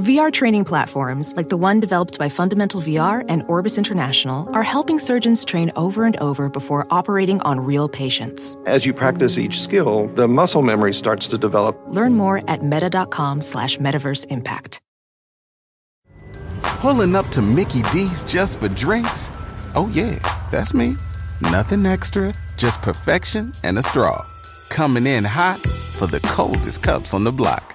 VR training platforms, like the one developed by Fundamental VR and Orbis International, are helping surgeons train over and over before operating on real patients. As you practice each skill, the muscle memory starts to develop. Learn more at meta.com slash metaverse impact. Pulling up to Mickey D's just for drinks? Oh, yeah, that's me. Nothing extra, just perfection and a straw. Coming in hot for the coldest cups on the block.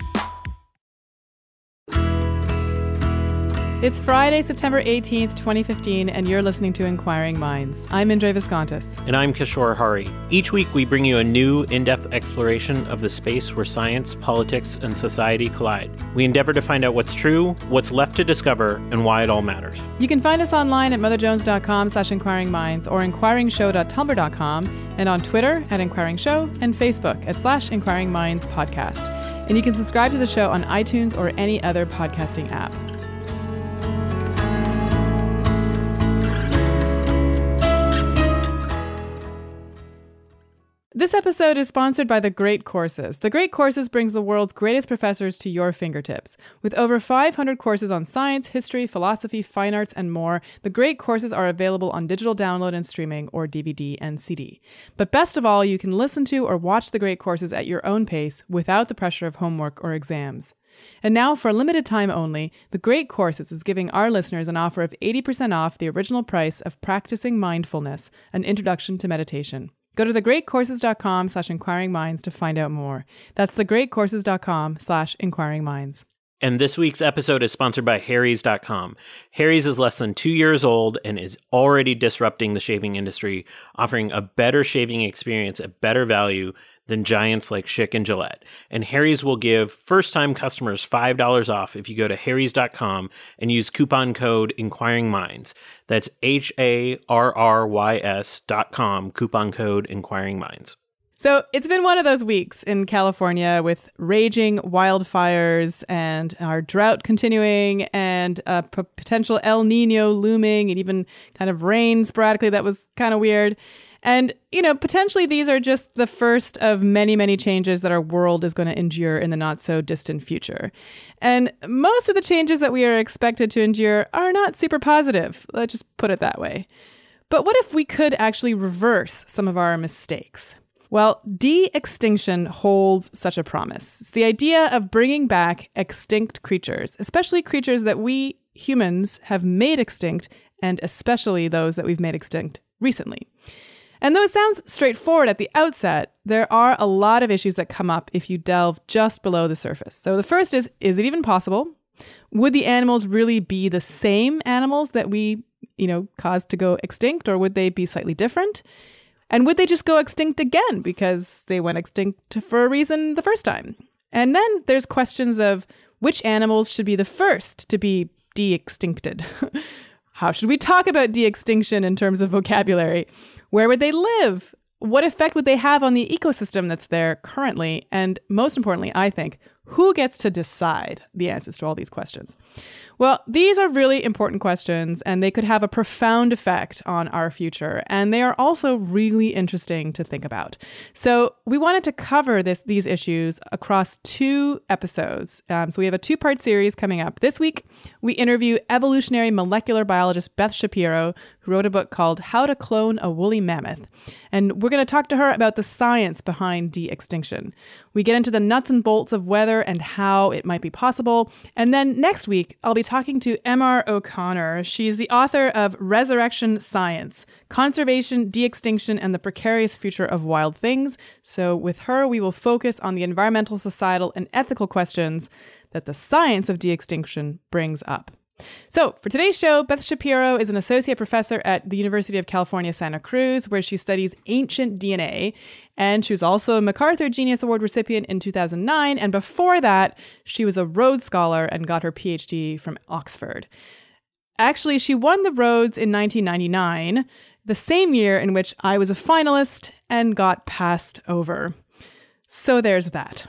It's Friday, September 18th, 2015, and you're listening to Inquiring Minds. I'm Indre Viskontas. And I'm Kishore Hari. Each week, we bring you a new, in depth exploration of the space where science, politics, and society collide. We endeavor to find out what's true, what's left to discover, and why it all matters. You can find us online at motherjones.com slash inquiringminds or inquiringshow.tumblr.com and on Twitter at inquiringshow and Facebook at slash Inquiring Minds Podcast. And you can subscribe to the show on iTunes or any other podcasting app. This episode is sponsored by The Great Courses. The Great Courses brings the world's greatest professors to your fingertips. With over 500 courses on science, history, philosophy, fine arts, and more, The Great Courses are available on digital download and streaming or DVD and CD. But best of all, you can listen to or watch The Great Courses at your own pace without the pressure of homework or exams. And now, for a limited time only, The Great Courses is giving our listeners an offer of 80% off the original price of Practicing Mindfulness, an introduction to meditation. Go to thegreatcourses.com slash inquiring minds to find out more. That's thegreatcourses.com slash inquiring minds. And this week's episode is sponsored by Harry's.com. Harry's is less than two years old and is already disrupting the shaving industry, offering a better shaving experience at better value than giants like Schick and Gillette. And Harry's will give first time customers $5 off if you go to Harry's.com and use coupon code Inquiring Minds. That's H A R R Y S dot com, coupon code Inquiring Minds. So it's been one of those weeks in California with raging wildfires and our drought continuing and a p- potential El Nino looming and even kind of rain sporadically. That was kind of weird. And, you know, potentially these are just the first of many, many changes that our world is going to endure in the not so distant future. And most of the changes that we are expected to endure are not super positive. Let's just put it that way. But what if we could actually reverse some of our mistakes? Well, de extinction holds such a promise. It's the idea of bringing back extinct creatures, especially creatures that we humans have made extinct, and especially those that we've made extinct recently. And though it sounds straightforward at the outset, there are a lot of issues that come up if you delve just below the surface. So the first is is it even possible? Would the animals really be the same animals that we, you know, caused to go extinct or would they be slightly different? And would they just go extinct again because they went extinct for a reason the first time? And then there's questions of which animals should be the first to be de extincted. How should we talk about de extinction in terms of vocabulary? Where would they live? What effect would they have on the ecosystem that's there currently? And most importantly, I think, who gets to decide the answers to all these questions? Well, these are really important questions, and they could have a profound effect on our future. And they are also really interesting to think about. So, we wanted to cover this, these issues across two episodes. Um, so, we have a two part series coming up. This week, we interview evolutionary molecular biologist Beth Shapiro, who wrote a book called How to Clone a Woolly Mammoth. And we're going to talk to her about the science behind de extinction. We get into the nuts and bolts of whether and how it might be possible. And then next week, I'll be talking to M.R. O'Connor. She's the author of Resurrection Science Conservation, De Extinction, and the Precarious Future of Wild Things. So, with her, we will focus on the environmental, societal, and ethical questions that the science of de extinction brings up. So, for today's show, Beth Shapiro is an associate professor at the University of California, Santa Cruz, where she studies ancient DNA. And she was also a MacArthur Genius Award recipient in 2009. And before that, she was a Rhodes Scholar and got her PhD from Oxford. Actually, she won the Rhodes in 1999, the same year in which I was a finalist and got passed over. So there's that.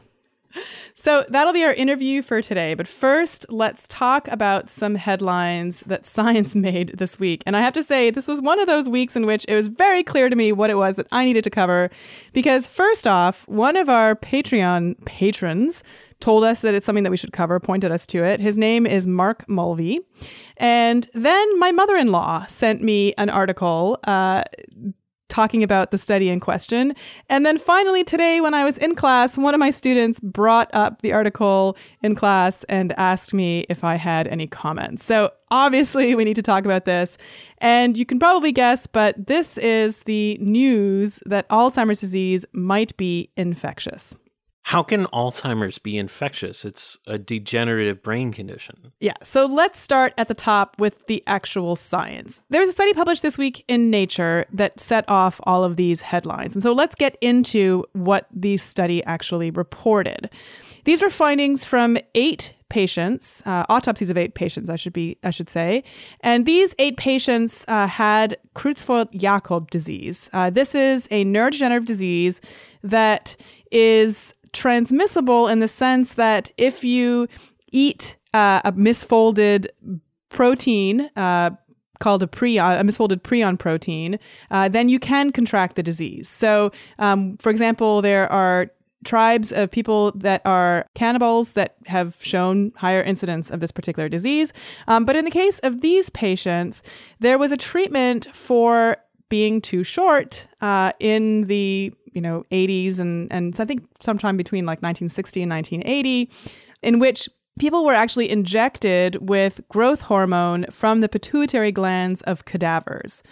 So that'll be our interview for today. But first, let's talk about some headlines that science made this week. And I have to say, this was one of those weeks in which it was very clear to me what it was that I needed to cover. Because, first off, one of our Patreon patrons told us that it's something that we should cover, pointed us to it. His name is Mark Mulvey. And then my mother in law sent me an article. Uh, talking about the study in question. And then finally, today, when I was in class, one of my students brought up the article in class and asked me if I had any comments. So obviously, we need to talk about this. And you can probably guess, but this is the news that Alzheimer's disease might be infectious. How can Alzheimer's be infectious? It's a degenerative brain condition. Yeah, so let's start at the top with the actual science. There was a study published this week in Nature that set off all of these headlines. And so let's get into what the study actually reported. These were findings from eight patients, uh, autopsies of eight patients, I should be, I should say, and these eight patients uh, had Creutzfeldt-Jakob disease. Uh, this is a neurodegenerative disease that is transmissible in the sense that if you eat uh, a misfolded protein, uh, called a prion, a misfolded prion protein, uh, then you can contract the disease. So, um, for example, there are tribes of people that are cannibals that have shown higher incidence of this particular disease. Um, but in the case of these patients, there was a treatment for being too short uh, in the you know 80s and and I think sometime between like 1960 and 1980 in which people were actually injected with growth hormone from the pituitary glands of cadavers.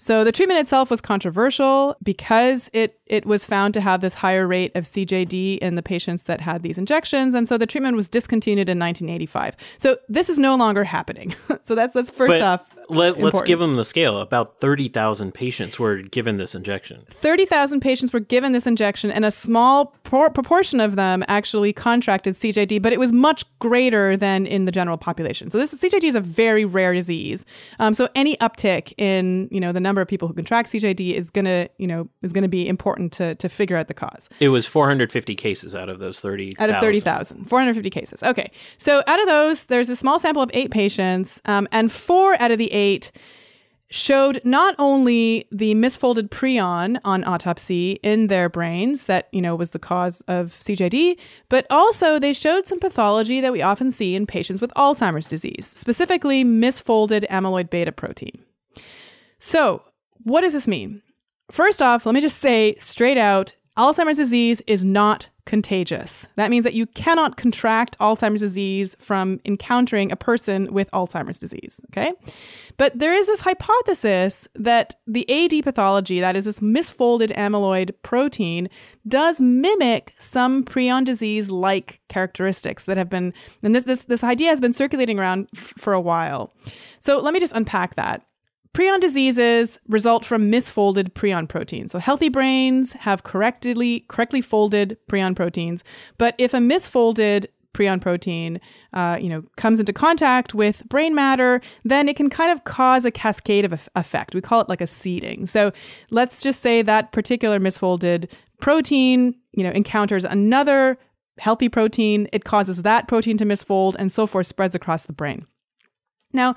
So the treatment itself was controversial because it it was found to have this higher rate of CJD in the patients that had these injections, and so the treatment was discontinued in 1985. So this is no longer happening. so that's that's first But off. Let, let's give them the scale. About 30,000 patients were given this injection. 30,000 patients were given this injection, and a small por- proportion of them actually contracted CJD, but it was much greater than in the general population. So this CJD is a very rare disease. Um, so any uptick in you know the number of people who contract CJD is gonna you know is gonna be important to to figure out the cause. It was 450 cases out of those 30. Out of 30,000, 450 cases. Okay. So out of those, there's a small sample of eight patients, um, and four out of the eight showed not only the misfolded prion on autopsy in their brains that, you know, was the cause of CJD, but also they showed some pathology that we often see in patients with Alzheimer's disease, specifically misfolded amyloid beta protein. So, what does this mean? First off, let me just say straight out Alzheimer's disease is not contagious. That means that you cannot contract Alzheimer's disease from encountering a person with Alzheimer's disease. Okay. But there is this hypothesis that the AD pathology, that is this misfolded amyloid protein, does mimic some prion disease like characteristics that have been, and this, this, this idea has been circulating around f- for a while. So let me just unpack that. Prion diseases result from misfolded prion proteins. So healthy brains have correctly correctly folded prion proteins, but if a misfolded prion protein, uh, you know, comes into contact with brain matter, then it can kind of cause a cascade of effect. We call it like a seeding. So let's just say that particular misfolded protein, you know, encounters another healthy protein. It causes that protein to misfold, and so forth, spreads across the brain. Now,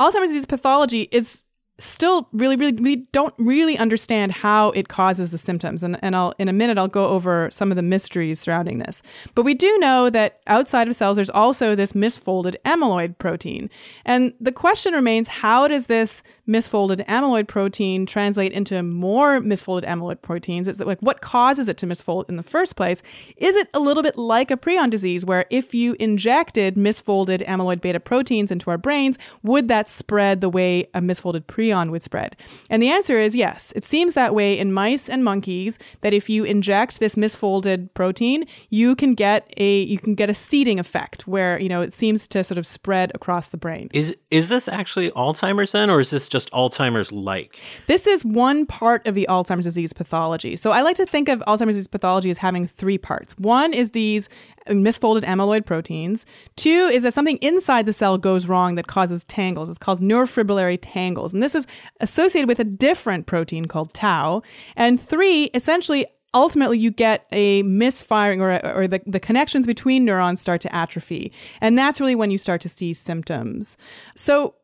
Alzheimer's disease pathology is still really, really, we don't really understand how it causes the symptoms. And, and I'll, in a minute, I'll go over some of the mysteries surrounding this. But we do know that outside of cells, there's also this misfolded amyloid protein. And the question remains how does this misfolded amyloid protein translate into more misfolded amyloid proteins? Is it like what causes it to misfold in the first place? Is it a little bit like a prion disease where if you injected misfolded amyloid beta proteins into our brains, would that spread the way a misfolded prion would spread? And the answer is yes. It seems that way in mice and monkeys that if you inject this misfolded protein, you can get a you can get a seeding effect where, you know, it seems to sort of spread across the brain. Is is this actually Alzheimer's then, or is this just Alzheimer's like? This is one part of the Alzheimer's disease pathology. So I like to think of Alzheimer's disease pathology as having three parts. One is these misfolded amyloid proteins. Two is that something inside the cell goes wrong that causes tangles. It's called neurofibrillary tangles. And this is associated with a different protein called tau. And three, essentially, ultimately you get a misfiring or, or the, the connections between neurons start to atrophy. And that's really when you start to see symptoms. So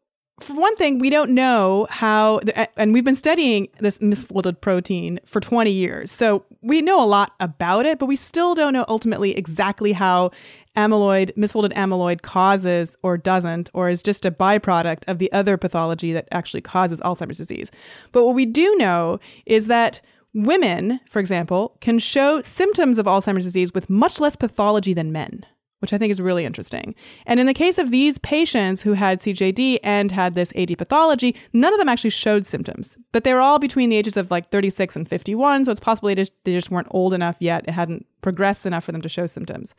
for one thing, we don't know how, and we've been studying this misfolded protein for 20 years. So we know a lot about it, but we still don't know ultimately exactly how amyloid, misfolded amyloid causes or doesn't, or is just a byproduct of the other pathology that actually causes Alzheimer's disease. But what we do know is that women, for example, can show symptoms of Alzheimer's disease with much less pathology than men which I think is really interesting. And in the case of these patients who had CJD and had this AD pathology, none of them actually showed symptoms, but they were all between the ages of like 36 and 51. So it's possible they just, they just weren't old enough yet. It hadn't progressed enough for them to show symptoms.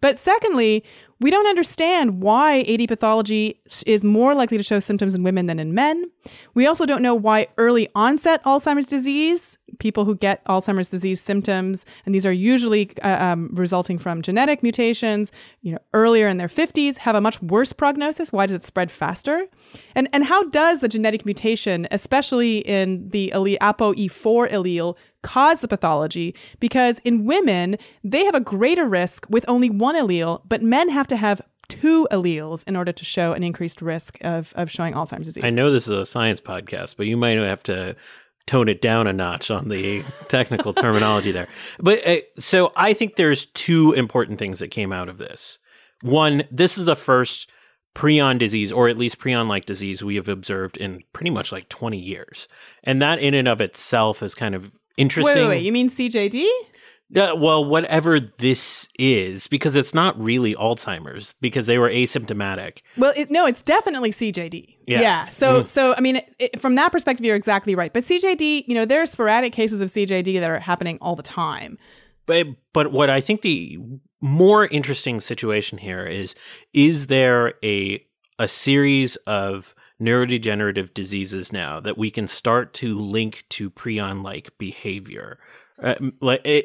But secondly, we don't understand why AD pathology is more likely to show symptoms in women than in men. We also don't know why early onset Alzheimer's disease, people who get Alzheimer's disease symptoms, and these are usually uh, um, resulting from genetic mutations, you know, earlier in their 50s, have a much worse prognosis. Why does it spread faster? And and how does the genetic mutation, especially in the allele, ApoE4 allele, cause the pathology because in women, they have a greater risk with only one allele, but men have to have two alleles in order to show an increased risk of, of showing Alzheimer's disease. I know this is a science podcast, but you might have to tone it down a notch on the technical terminology there. But uh, so I think there's two important things that came out of this. One, this is the first prion disease, or at least prion like disease, we have observed in pretty much like 20 years. And that in and of itself is kind of interesting. Wait, wait, wait. You mean CJD? Yeah, well, whatever this is, because it's not really Alzheimer's, because they were asymptomatic. Well, it, no, it's definitely CJD. Yeah. yeah. So, Mm. so I mean, it, from that perspective, you're exactly right. But CJD, you know, there are sporadic cases of CJD that are happening all the time. But but what I think the more interesting situation here is is there a a series of neurodegenerative diseases now that we can start to link to prion like behavior. Uh,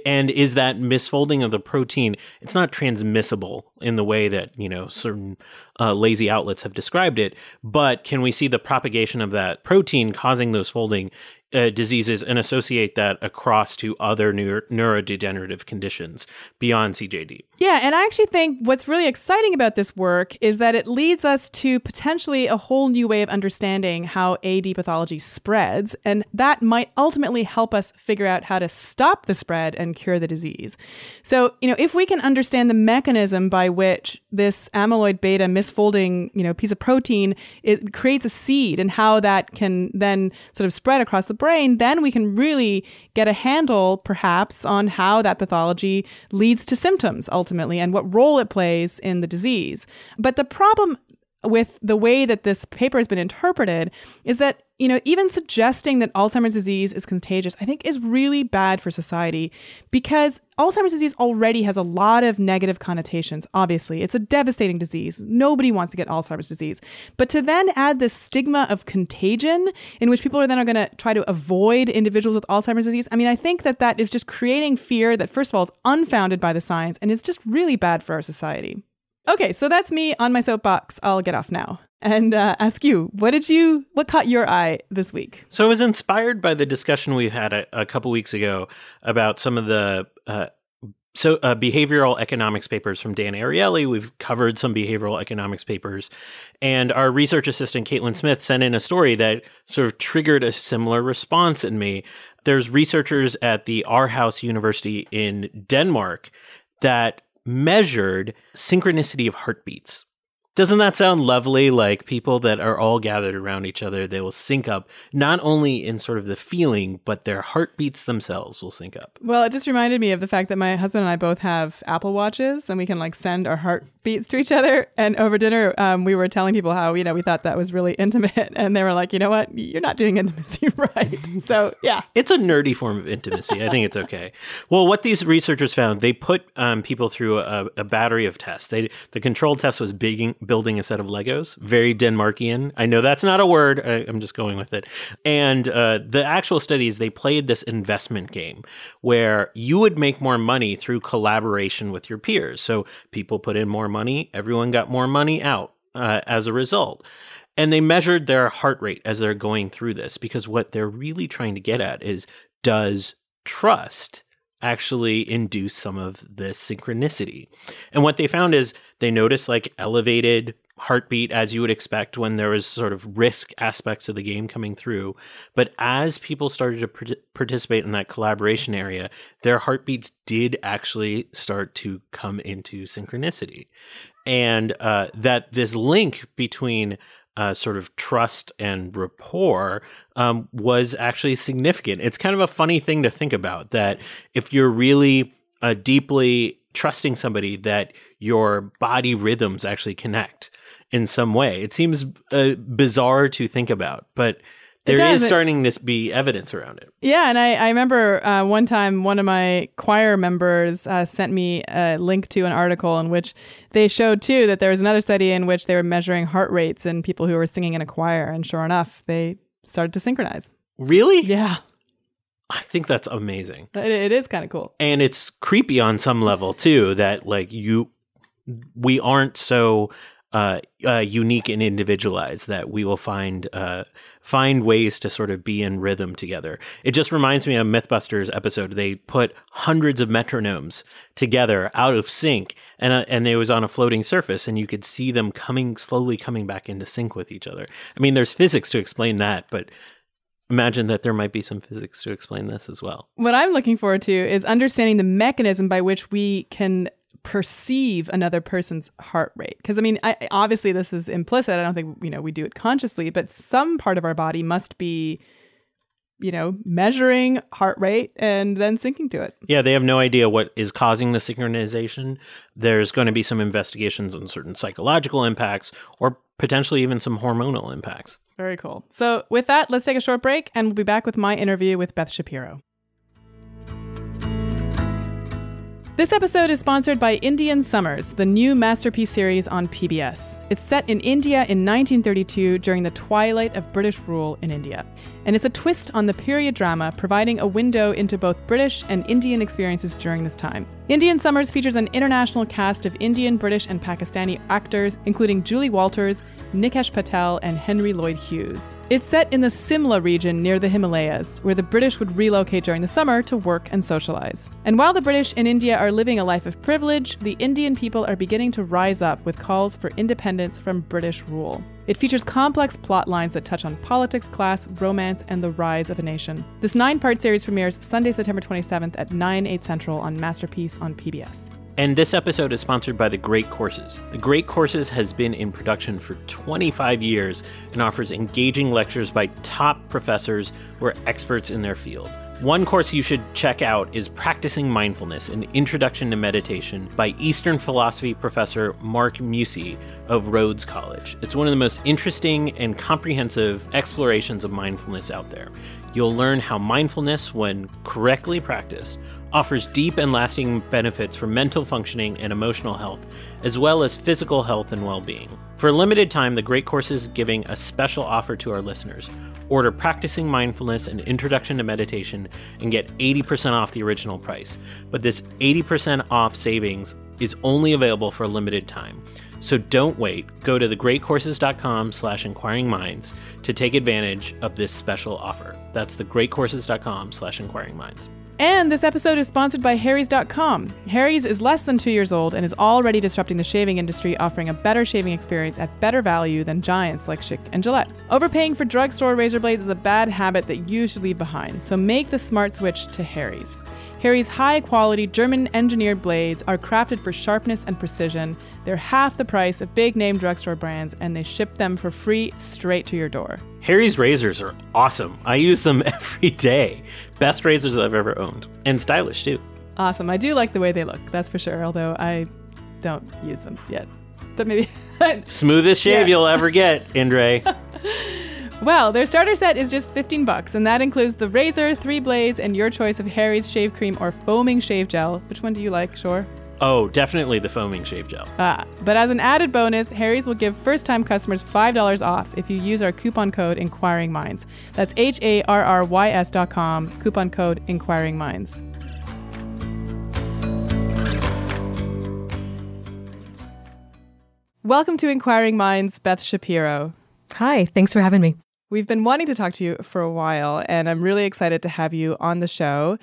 and is that misfolding of the protein it's not transmissible in the way that you know certain uh, lazy outlets have described it but can we see the propagation of that protein causing those folding uh, diseases and associate that across to other neuro- neurodegenerative conditions beyond CJD. Yeah, and I actually think what's really exciting about this work is that it leads us to potentially a whole new way of understanding how AD pathology spreads, and that might ultimately help us figure out how to stop the spread and cure the disease. So, you know, if we can understand the mechanism by which this amyloid beta misfolding, you know, piece of protein it creates a seed and how that can then sort of spread across the brain, then we can really get a handle perhaps on how that pathology leads to symptoms ultimately and what role it plays in the disease. But the problem with the way that this paper has been interpreted is that you know even suggesting that alzheimer's disease is contagious i think is really bad for society because alzheimer's disease already has a lot of negative connotations obviously. It's a devastating disease. Nobody wants to get alzheimer's disease. But to then add this stigma of contagion in which people are then are going to try to avoid individuals with alzheimer's disease i mean i think that that is just creating fear that first of all is unfounded by the science and is just really bad for our society Okay, so that's me on my soapbox. I'll get off now and uh, ask you, what did you, what caught your eye this week? So I was inspired by the discussion we had a, a couple weeks ago about some of the uh, so uh, behavioral economics papers from Dan Ariely. We've covered some behavioral economics papers, and our research assistant Caitlin Smith sent in a story that sort of triggered a similar response in me. There's researchers at the Aarhus University in Denmark that measured synchronicity of heartbeats. Doesn't that sound lovely? Like people that are all gathered around each other, they will sync up, not only in sort of the feeling, but their heartbeats themselves will sync up. Well, it just reminded me of the fact that my husband and I both have Apple Watches and we can like send our heartbeats to each other. And over dinner, um, we were telling people how, you know, we thought that was really intimate. And they were like, you know what? You're not doing intimacy right. So, yeah. It's a nerdy form of intimacy. I think it's okay. Well, what these researchers found, they put um, people through a, a battery of tests. They, the control test was bigging, building a set of Legos, very Denmarkian. I know that's not a word. I, I'm just going with it. And uh, the actual studies, they played this investment game where you would make more money through collaboration with your peers. So people put in more money, everyone got more money out uh, as a result. And they measured their heart rate as they're going through this because what they're really trying to get at is does trust actually induce some of the synchronicity. And what they found is they noticed like elevated heartbeat as you would expect when there was sort of risk aspects of the game coming through. But as people started to participate in that collaboration area, their heartbeats did actually start to come into synchronicity. And uh, that this link between uh, sort of trust and rapport um, was actually significant. It's kind of a funny thing to think about that if you're really uh, deeply trusting somebody, that your body rhythms actually connect in some way. It seems uh, bizarre to think about, but there is starting to be evidence around it. Yeah, and I, I remember uh, one time one of my choir members uh, sent me a link to an article in which they showed too that there was another study in which they were measuring heart rates in people who were singing in a choir, and sure enough, they started to synchronize. Really? Yeah. I think that's amazing. it, it is kind of cool. And it's creepy on some level too that like you we aren't so uh, uh, unique and individualized that we will find uh, find ways to sort of be in rhythm together. It just reminds me of MythBusters episode. They put hundreds of metronomes together out of sync, and uh, and they was on a floating surface, and you could see them coming slowly coming back into sync with each other. I mean, there's physics to explain that, but imagine that there might be some physics to explain this as well. What I'm looking forward to is understanding the mechanism by which we can perceive another person's heart rate. Because i mean I, obviously this is implicit. I don't think you know we do it consciously but some part of our body must be you know measuring heart rate and then syncing to it. Yeah they have no idea what is causing the synchronization. There's going to be some investigations on certain psychological impacts or potentially even some hormonal impacts. Very cool. So with that let's take a short break and we'll be back with my interview with beth shapiro This episode is sponsored by Indian Summers, the new masterpiece series on PBS. It's set in India in 1932 during the twilight of British rule in India and it's a twist on the period drama, providing a window into both British and Indian experiences during this time. Indian Summers features an international cast of Indian, British, and Pakistani actors, including Julie Walters, Nikesh Patel, and Henry Lloyd Hughes. It's set in the Simla region near the Himalayas, where the British would relocate during the summer to work and socialize. And while the British in India are living a life of privilege, the Indian people are beginning to rise up with calls for independence from British rule. It features complex plot lines that touch on politics, class, romance, and the rise of a nation. This nine part series premieres Sunday, September 27th at 9, 8 central on Masterpiece on PBS. And this episode is sponsored by The Great Courses. The Great Courses has been in production for 25 years and offers engaging lectures by top professors who are experts in their field. One course you should check out is Practicing Mindfulness An Introduction to Meditation by Eastern philosophy professor Mark Muesse of Rhodes College. It's one of the most interesting and comprehensive explorations of mindfulness out there. You'll learn how mindfulness, when correctly practiced, offers deep and lasting benefits for mental functioning and emotional health, as well as physical health and well being. For a limited time, the Great Course is giving a special offer to our listeners. Order Practicing Mindfulness and Introduction to Meditation and get 80% off the original price. But this 80% off savings is only available for a limited time. So don't wait. Go to thegreatcourses.com slash inquiring minds to take advantage of this special offer. That's thegreatcourses.com slash inquiring minds. And this episode is sponsored by Harry's.com. Harry's is less than two years old and is already disrupting the shaving industry, offering a better shaving experience at better value than giants like Schick and Gillette. Overpaying for drugstore razor blades is a bad habit that you should leave behind, so make the smart switch to Harry's. Harry's high quality German engineered blades are crafted for sharpness and precision. They're half the price of big name drugstore brands, and they ship them for free straight to your door. Harry's razors are awesome. I use them every day. Best razors I've ever owned, and stylish too. Awesome. I do like the way they look, that's for sure, although I don't use them yet. But maybe. Smoothest shave yeah. you'll ever get, Indre. Well, their starter set is just 15 bucks, and that includes the razor, three blades, and your choice of Harry's shave cream or foaming shave gel. Which one do you like, Shore? Oh, definitely the foaming shave gel. Ah, but as an added bonus, Harry's will give first-time customers $5 off if you use our coupon code Inquiring Minds. That's H-A-R-R-Y-S dot com, coupon code Inquiring Minds. Welcome to Inquiring Minds, Beth Shapiro. Hi, thanks for having me. We've been wanting to talk to you for a while, and I'm really excited to have you on the show.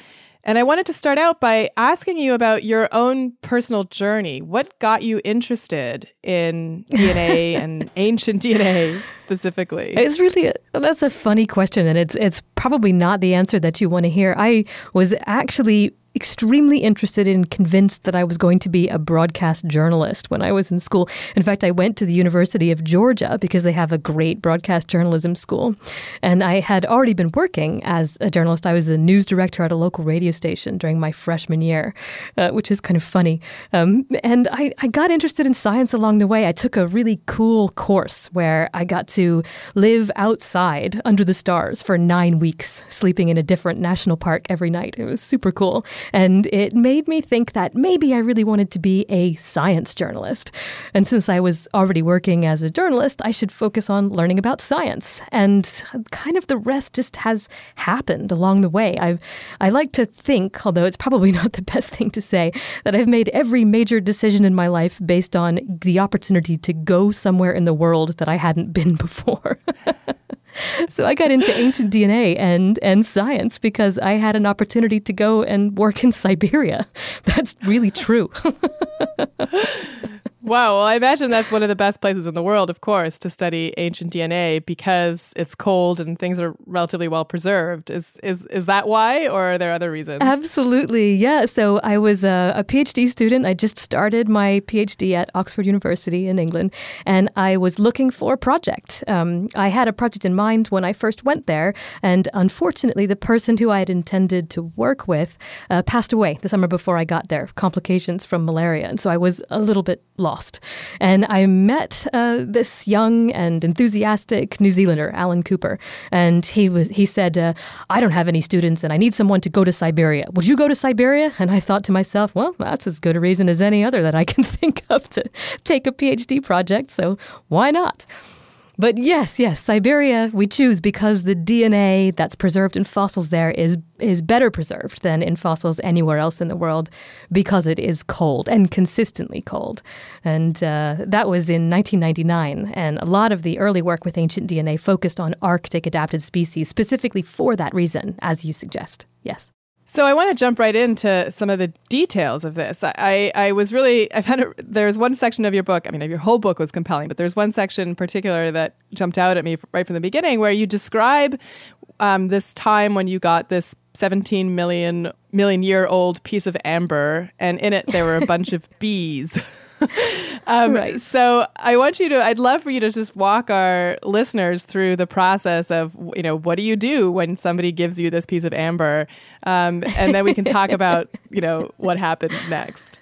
And I wanted to start out by asking you about your own personal journey. What got you interested in DNA and ancient DNA specifically? It's really a, that's a funny question, and it's it's probably not the answer that you want to hear. I was actually extremely interested and convinced that I was going to be a broadcast journalist when I was in school. In fact, I went to the University of Georgia because they have a great broadcast journalism school. And I had already been working as a journalist. I was a news director at a local radio station during my freshman year, uh, which is kind of funny. Um, and I, I got interested in science along the way. I took a really cool course where I got to live outside under the stars for nine weeks, sleeping in a different national park every night. It was super cool. And it made me think that maybe I really wanted to be a science journalist. And since I was already working as a journalist, I should focus on learning about science. And kind of the rest just has happened along the way. I've, I like to think, although it's probably not the best thing to say, that I've made every major decision in my life based on the opportunity to go somewhere in the world that I hadn't been before. so I got into ancient DNA and and science because I had an opportunity to go and work in Siberia. That's really true. Wow. Well, I imagine that's one of the best places in the world, of course, to study ancient DNA because it's cold and things are relatively well preserved. Is is is that why, or are there other reasons? Absolutely. Yeah. So I was a, a PhD student. I just started my PhD at Oxford University in England, and I was looking for a project. Um, I had a project in mind when I first went there, and unfortunately, the person who I had intended to work with uh, passed away the summer before I got there, complications from malaria, and so I was a little bit lost lost. And I met uh, this young and enthusiastic New Zealander, Alan Cooper, and he was he said, uh, "I don't have any students, and I need someone to go to Siberia. Would you go to Siberia?" And I thought to myself, "Well, that's as good a reason as any other that I can think of to take a PhD project. So why not?" But yes, yes, Siberia we choose because the DNA that's preserved in fossils there is is better preserved than in fossils anywhere else in the world because it is cold and consistently cold. And uh, that was in 1999. And a lot of the early work with ancient DNA focused on Arctic adapted species specifically for that reason, as you suggest. Yes. So I want to jump right into some of the details of this. I, I was really I found it, there's one section of your book. I mean, your whole book was compelling, but there's one section in particular that jumped out at me right from the beginning, where you describe um, this time when you got this 17 million million year old piece of amber, and in it there were a bunch of bees. um, right. So I want you to, I'd love for you to just walk our listeners through the process of, you know, what do you do when somebody gives you this piece of amber? Um, and then we can talk about, you know, what happened next.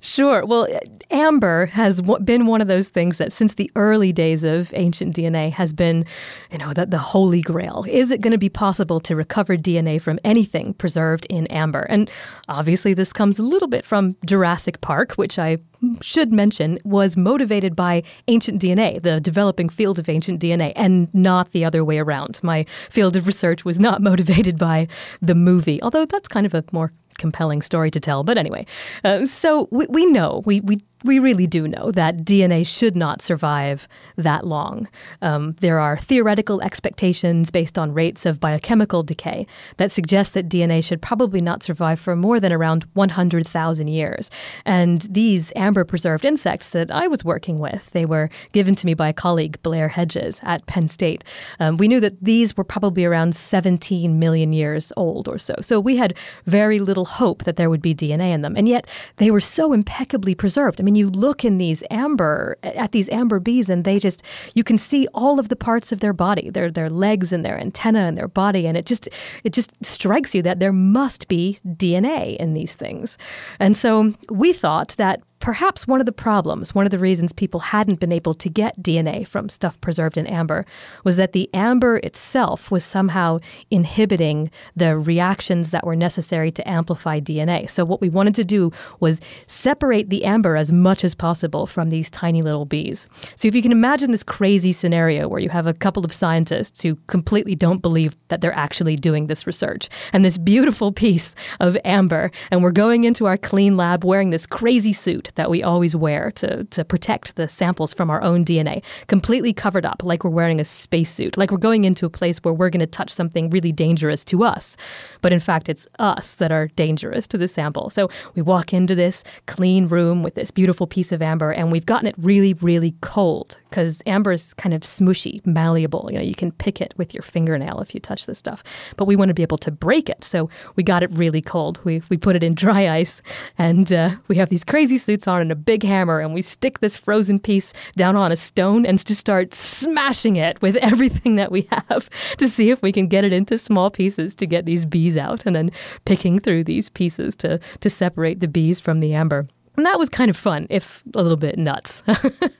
Sure. Well, uh, amber has been one of those things that since the early days of ancient DNA has been, you know, the, the holy grail. Is it going to be possible to recover DNA from anything preserved in amber? And obviously, this comes a little bit from Jurassic Park, which I should mention was motivated by ancient DNA, the developing field of ancient DNA, and not the other way around. My field of research was not motivated by the movie, although that's kind of a more compelling story to tell. But anyway, uh, so we, we know, we, we we really do know that DNA should not survive that long. Um, there are theoretical expectations based on rates of biochemical decay that suggest that DNA should probably not survive for more than around 100,000 years. And these amber preserved insects that I was working with, they were given to me by a colleague, Blair Hedges, at Penn State. Um, we knew that these were probably around 17 million years old or so. So we had very little hope that there would be DNA in them. And yet they were so impeccably preserved. I mean, mean, you look in these amber at these amber bees, and they just you can see all of the parts of their body, their their legs and their antenna and their body, and it just it just strikes you that there must be DNA in these things. And so we thought that Perhaps one of the problems, one of the reasons people hadn't been able to get DNA from stuff preserved in amber, was that the amber itself was somehow inhibiting the reactions that were necessary to amplify DNA. So, what we wanted to do was separate the amber as much as possible from these tiny little bees. So, if you can imagine this crazy scenario where you have a couple of scientists who completely don't believe that they're actually doing this research, and this beautiful piece of amber, and we're going into our clean lab wearing this crazy suit that we always wear to, to protect the samples from our own DNA, completely covered up, like we're wearing a spacesuit, like we're going into a place where we're going to touch something really dangerous to us. But in fact, it's us that are dangerous to the sample. So we walk into this clean room with this beautiful piece of amber, and we've gotten it really, really cold because amber is kind of smushy, malleable. You know, you can pick it with your fingernail if you touch this stuff. But we want to be able to break it, so we got it really cold. We we put it in dry ice, and uh, we have these crazy suits on and a big hammer, and we stick this frozen piece down on a stone and just start smashing it with everything that we have to see if we can get it into small pieces to get these bees out, and then picking through these pieces to to separate the bees from the amber. And that was kind of fun, if a little bit nuts.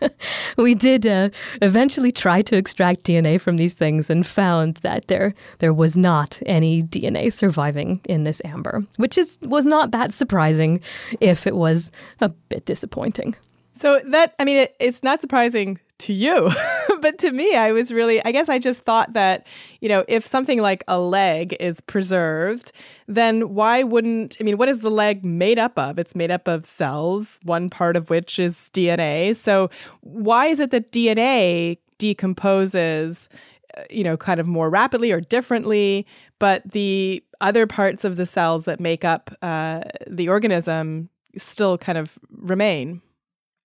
we did uh, eventually try to extract DNA from these things and found that there there was not any DNA surviving in this amber, which is was not that surprising, if it was a bit disappointing. So that I mean, it, it's not surprising to you. but to me, I was really, I guess I just thought that, you know, if something like a leg is preserved, then why wouldn't, I mean, what is the leg made up of? It's made up of cells, one part of which is DNA. So why is it that DNA decomposes, uh, you know, kind of more rapidly or differently, but the other parts of the cells that make up uh, the organism still kind of remain?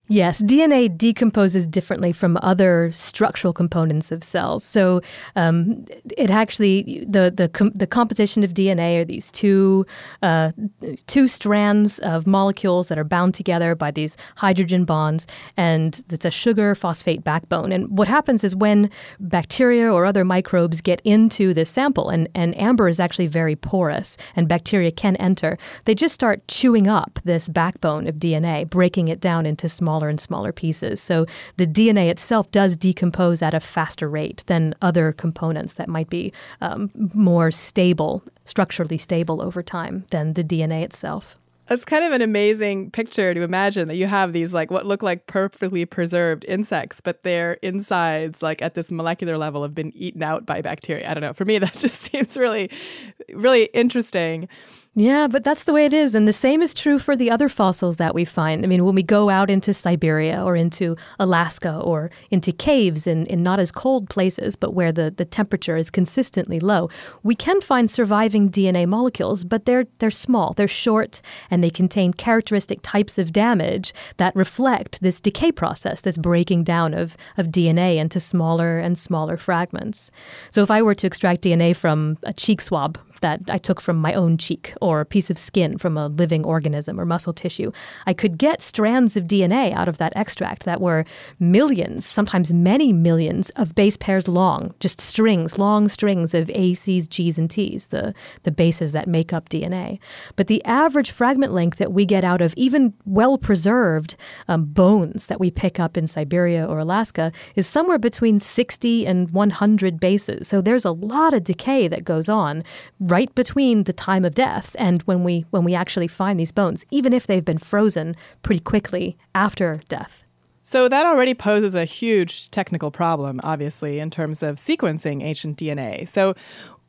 Yes, DNA decomposes differently from other structural components of cells. So um, it actually the the com- the composition of DNA are these two uh, two strands of molecules that are bound together by these hydrogen bonds, and it's a sugar phosphate backbone. And what happens is when bacteria or other microbes get into the sample, and and amber is actually very porous, and bacteria can enter. They just start chewing up this backbone of DNA, breaking it down into small smaller and smaller pieces. So the DNA itself does decompose at a faster rate than other components that might be um, more stable, structurally stable over time than the DNA itself. It's kind of an amazing picture to imagine that you have these like what look like perfectly preserved insects, but their insides, like at this molecular level, have been eaten out by bacteria. I don't know. For me, that just seems really, really interesting. Yeah, but that's the way it is. And the same is true for the other fossils that we find. I mean, when we go out into Siberia or into Alaska or into caves in, in not as cold places, but where the, the temperature is consistently low, we can find surviving DNA molecules, but they're, they're small, they're short, and they contain characteristic types of damage that reflect this decay process, this breaking down of, of DNA into smaller and smaller fragments. So if I were to extract DNA from a cheek swab that I took from my own cheek or a piece of skin from a living organism or muscle tissue. I could get strands of DNA out of that extract that were millions, sometimes many millions of base pairs long, just strings, long strings of A, C's, G's, and T's, the, the bases that make up DNA. But the average fragment length that we get out of even well preserved um, bones that we pick up in Siberia or Alaska is somewhere between 60 and 100 bases. So there's a lot of decay that goes on right between the time of death and when we when we actually find these bones, even if they've been frozen pretty quickly after death. So that already poses a huge technical problem, obviously, in terms of sequencing ancient DNA. So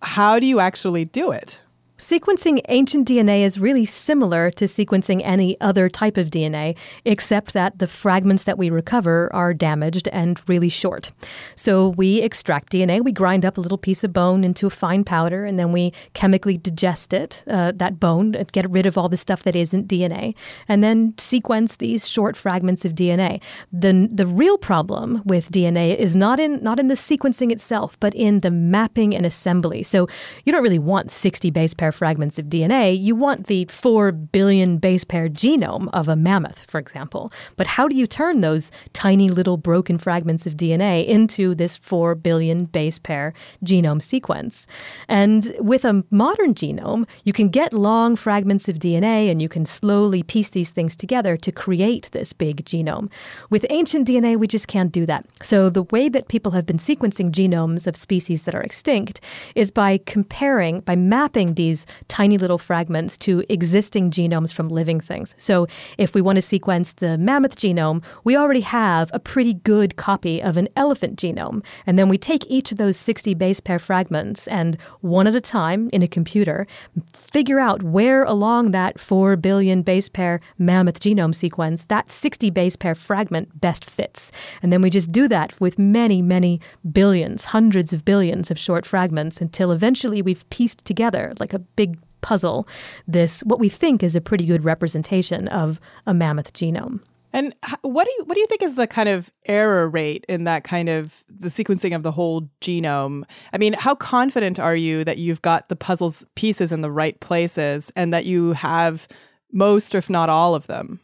how do you actually do it? Sequencing ancient DNA is really similar to sequencing any other type of DNA, except that the fragments that we recover are damaged and really short. So we extract DNA, we grind up a little piece of bone into a fine powder, and then we chemically digest it, uh, that bone, get rid of all the stuff that isn't DNA, and then sequence these short fragments of DNA. The, the real problem with DNA is not in, not in the sequencing itself, but in the mapping and assembly. So you don't really want 60 base pairs pair fragments of DNA, you want the 4 billion base pair genome of a mammoth, for example. But how do you turn those tiny little broken fragments of DNA into this 4 billion base pair genome sequence? And with a modern genome, you can get long fragments of DNA and you can slowly piece these things together to create this big genome. With ancient DNA, we just can't do that. So the way that people have been sequencing genomes of species that are extinct is by comparing, by mapping these these tiny little fragments to existing genomes from living things. So if we want to sequence the mammoth genome, we already have a pretty good copy of an elephant genome. And then we take each of those 60 base pair fragments and one at a time in a computer, figure out where along that 4 billion base pair mammoth genome sequence that 60 base pair fragment best fits. And then we just do that with many, many billions, hundreds of billions of short fragments until eventually we've pieced together like a big puzzle this what we think is a pretty good representation of a mammoth genome. And what do you what do you think is the kind of error rate in that kind of the sequencing of the whole genome? I mean, how confident are you that you've got the puzzle's pieces in the right places and that you have most, if not all, of them?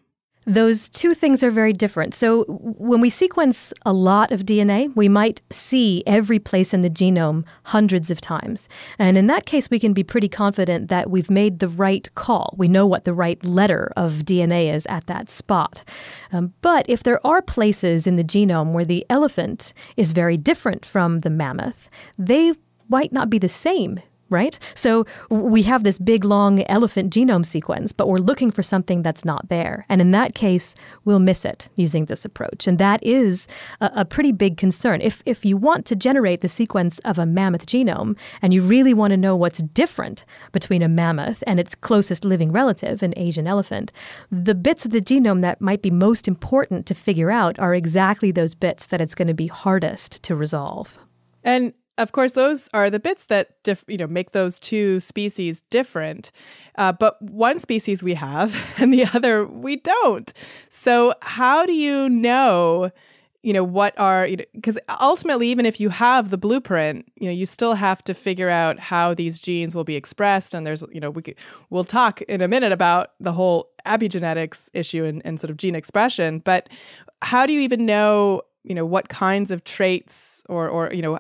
Those two things are very different. So, when we sequence a lot of DNA, we might see every place in the genome hundreds of times. And in that case, we can be pretty confident that we've made the right call. We know what the right letter of DNA is at that spot. Um, but if there are places in the genome where the elephant is very different from the mammoth, they might not be the same right? So we have this big, long elephant genome sequence, but we're looking for something that's not there. And in that case, we'll miss it using this approach. And that is a, a pretty big concern. If, if you want to generate the sequence of a mammoth genome and you really want to know what's different between a mammoth and its closest living relative, an Asian elephant, the bits of the genome that might be most important to figure out are exactly those bits that it's going to be hardest to resolve. And of course, those are the bits that you know make those two species different. Uh, but one species we have, and the other we don't. So how do you know? You know what are because you know, ultimately, even if you have the blueprint, you know you still have to figure out how these genes will be expressed. And there's you know we could, we'll talk in a minute about the whole epigenetics issue and, and sort of gene expression. But how do you even know you know what kinds of traits or or you know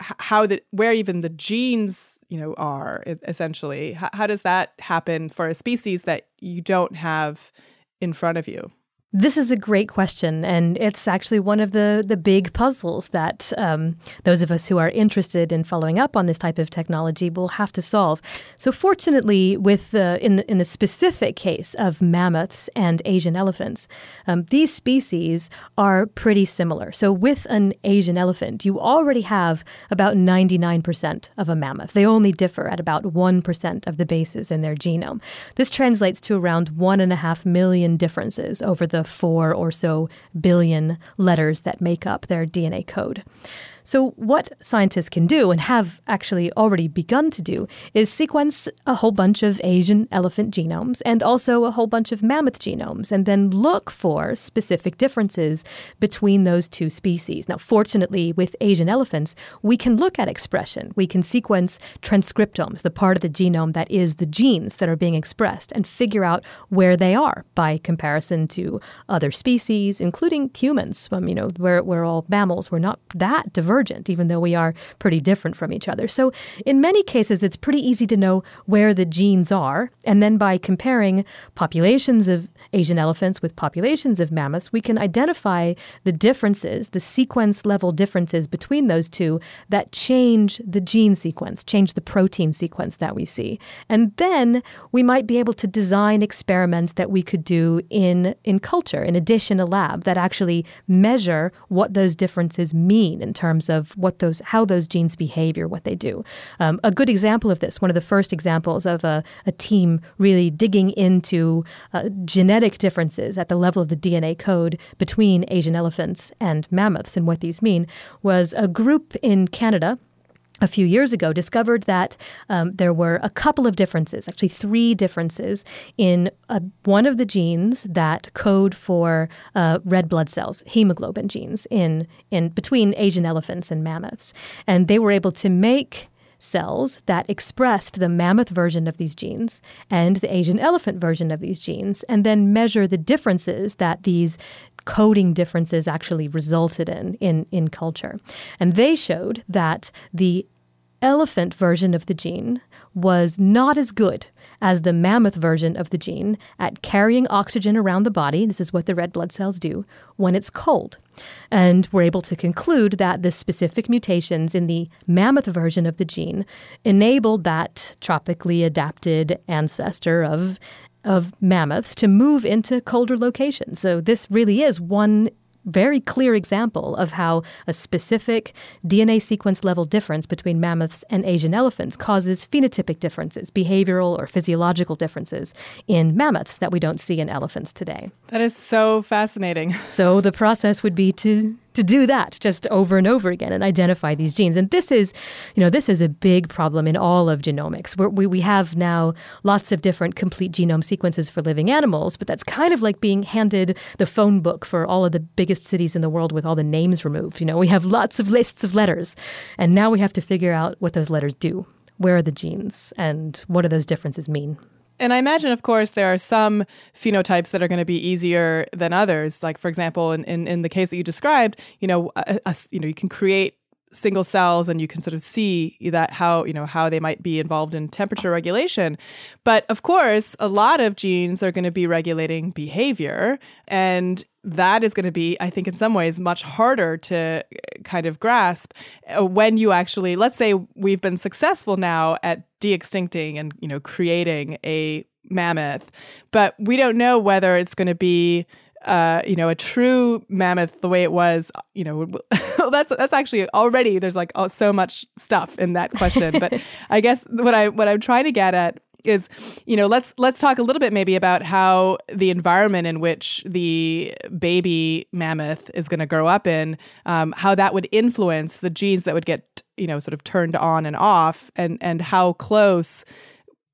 how the where even the genes you know are essentially. How, how does that happen for a species that you don't have in front of you this is a great question, and it's actually one of the, the big puzzles that um, those of us who are interested in following up on this type of technology will have to solve. So, fortunately, with the, in the, in the specific case of mammoths and Asian elephants, um, these species are pretty similar. So, with an Asian elephant, you already have about 99% of a mammoth. They only differ at about 1% of the bases in their genome. This translates to around one and a half million differences over the the four or so billion letters that make up their DNA code. So, what scientists can do, and have actually already begun to do, is sequence a whole bunch of Asian elephant genomes and also a whole bunch of mammoth genomes, and then look for specific differences between those two species. Now, fortunately, with Asian elephants, we can look at expression. We can sequence transcriptomes, the part of the genome that is the genes that are being expressed, and figure out where they are by comparison to other species, including humans. Um, you know, we're, we're all mammals. We're not that diverse even though we are pretty different from each other. So, in many cases, it's pretty easy to know where the genes are. And then by comparing populations of Asian elephants with populations of mammoths, we can identify the differences, the sequence level differences between those two that change the gene sequence, change the protein sequence that we see. And then we might be able to design experiments that we could do in, in culture, in addition, a lab that actually measure what those differences mean in terms of what those, how those genes behave or what they do. Um, a good example of this, one of the first examples of a, a team really digging into uh, genetic genetic differences at the level of the DNA code between Asian elephants and mammoths and what these mean was a group in Canada a few years ago discovered that um, there were a couple of differences, actually three differences in uh, one of the genes that code for uh, red blood cells, hemoglobin genes, in in between Asian elephants and mammoths, and they were able to make cells that expressed the mammoth version of these genes and the Asian elephant version of these genes, and then measure the differences that these coding differences actually resulted in, in in culture. And they showed that the elephant version of the gene was not as good as the mammoth version of the gene at carrying oxygen around the body. This is what the red blood cells do when it's cold. And we're able to conclude that the specific mutations in the mammoth version of the gene enabled that tropically adapted ancestor of of mammoths to move into colder locations. So this really is one very clear example of how a specific DNA sequence level difference between mammoths and Asian elephants causes phenotypic differences, behavioral or physiological differences in mammoths that we don't see in elephants today. That is so fascinating. So the process would be to to do that just over and over again and identify these genes. And this is, you know, this is a big problem in all of genomics. We're, we we have now lots of different complete genome sequences for living animals, but that's kind of like being handed the phone book for all of the biggest cities in the world with all the names removed. You know, we have lots of lists of letters, and now we have to figure out what those letters do. Where are the genes, and what do those differences mean? And I imagine, of course, there are some phenotypes that are going to be easier than others. Like, for example, in, in, in the case that you described, you know, a, a, you know, you can create single cells and you can sort of see that how you know how they might be involved in temperature regulation. But of course a lot of genes are going to be regulating behavior and that is going to be i think in some ways much harder to kind of grasp uh, when you actually let's say we've been successful now at de-extincting and you know creating a mammoth but we don't know whether it's going to be uh, you know, a true mammoth the way it was, you know, that's that's actually already there's like oh, so much stuff in that question. But I guess what I what I'm trying to get at is you know let's let's talk a little bit maybe about how the environment in which the baby mammoth is going to grow up in um, how that would influence the genes that would get you know sort of turned on and off and and how close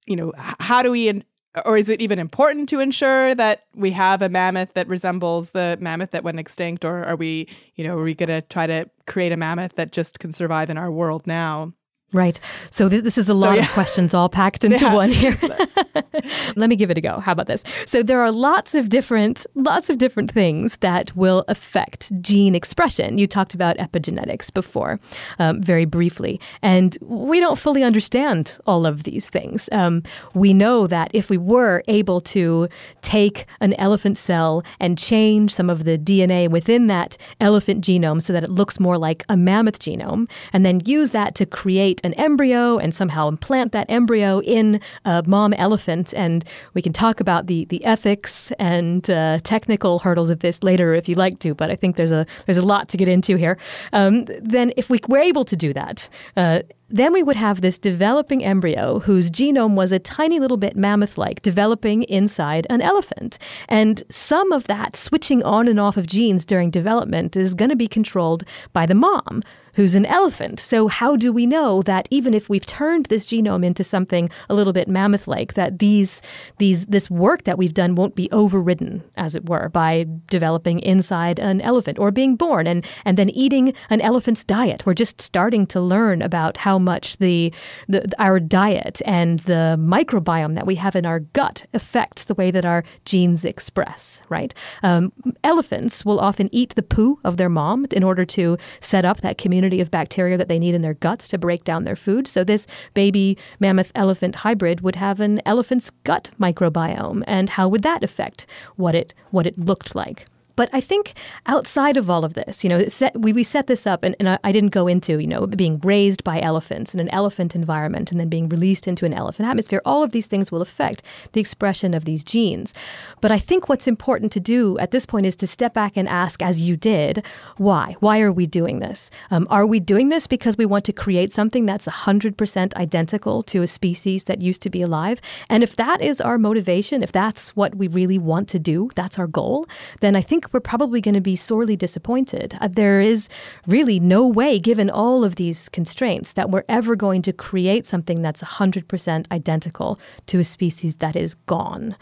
you know how do we or is it even important to ensure that we have a mammoth that resembles the mammoth that went extinct? Or are we you know are we going to try to create a mammoth that just can survive in our world now Right. So th- this is a lot so, yeah. of questions all packed into yeah. one here. Let me give it a go. How about this? So there are lots of different lots of different things that will affect gene expression. You talked about epigenetics before, um, very briefly, and we don't fully understand all of these things. Um, we know that if we were able to take an elephant cell and change some of the DNA within that elephant genome so that it looks more like a mammoth genome, and then use that to create an embryo and somehow implant that embryo in a mom elephant. And we can talk about the, the ethics and uh, technical hurdles of this later if you'd like to, but I think there's a, there's a lot to get into here. Um, then, if we were able to do that, uh, then we would have this developing embryo whose genome was a tiny little bit mammoth like, developing inside an elephant. And some of that switching on and off of genes during development is going to be controlled by the mom who's an elephant. So, how do we know that even if we've turned this genome into something a little bit mammoth like, that these, these, this work that we've done won't be overridden, as it were, by developing inside an elephant or being born and, and then eating an elephant's diet? We're just starting to learn about how much the, the our diet and the microbiome that we have in our gut affects the way that our genes express, right? Um, elephants will often eat the poo of their mom in order to set up that community of bacteria that they need in their guts to break down their food. So this baby mammoth elephant hybrid would have an elephant's gut microbiome, and how would that affect what it what it looked like? But I think outside of all of this, you know, set, we, we set this up, and, and I, I, didn't go into, you know, being raised by elephants in an elephant environment and then being released into an elephant atmosphere. All of these things will affect the expression of these genes. But I think what's important to do at this point is to step back and ask, as you did, why? Why are we doing this? Um, are we doing this because we want to create something that's 100% identical to a species that used to be alive? And if that is our motivation, if that's what we really want to do, that's our goal, then I think we're probably going to be sorely disappointed. Uh, there is really no way, given all of these constraints, that we're ever going to create something that's 100% identical to a species that is gone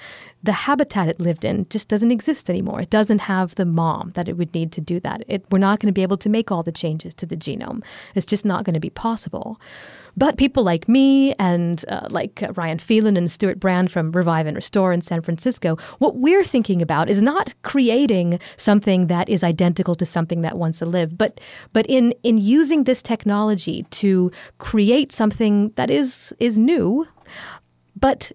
the habitat it lived in just doesn't exist anymore. It doesn't have the mom that it would need to do that. It, we're not going to be able to make all the changes to the genome. It's just not going to be possible. But people like me and uh, like uh, Ryan Phelan and Stewart Brand from Revive and Restore in San Francisco, what we're thinking about is not creating something that is identical to something that once lived, but but in in using this technology to create something that is is new, but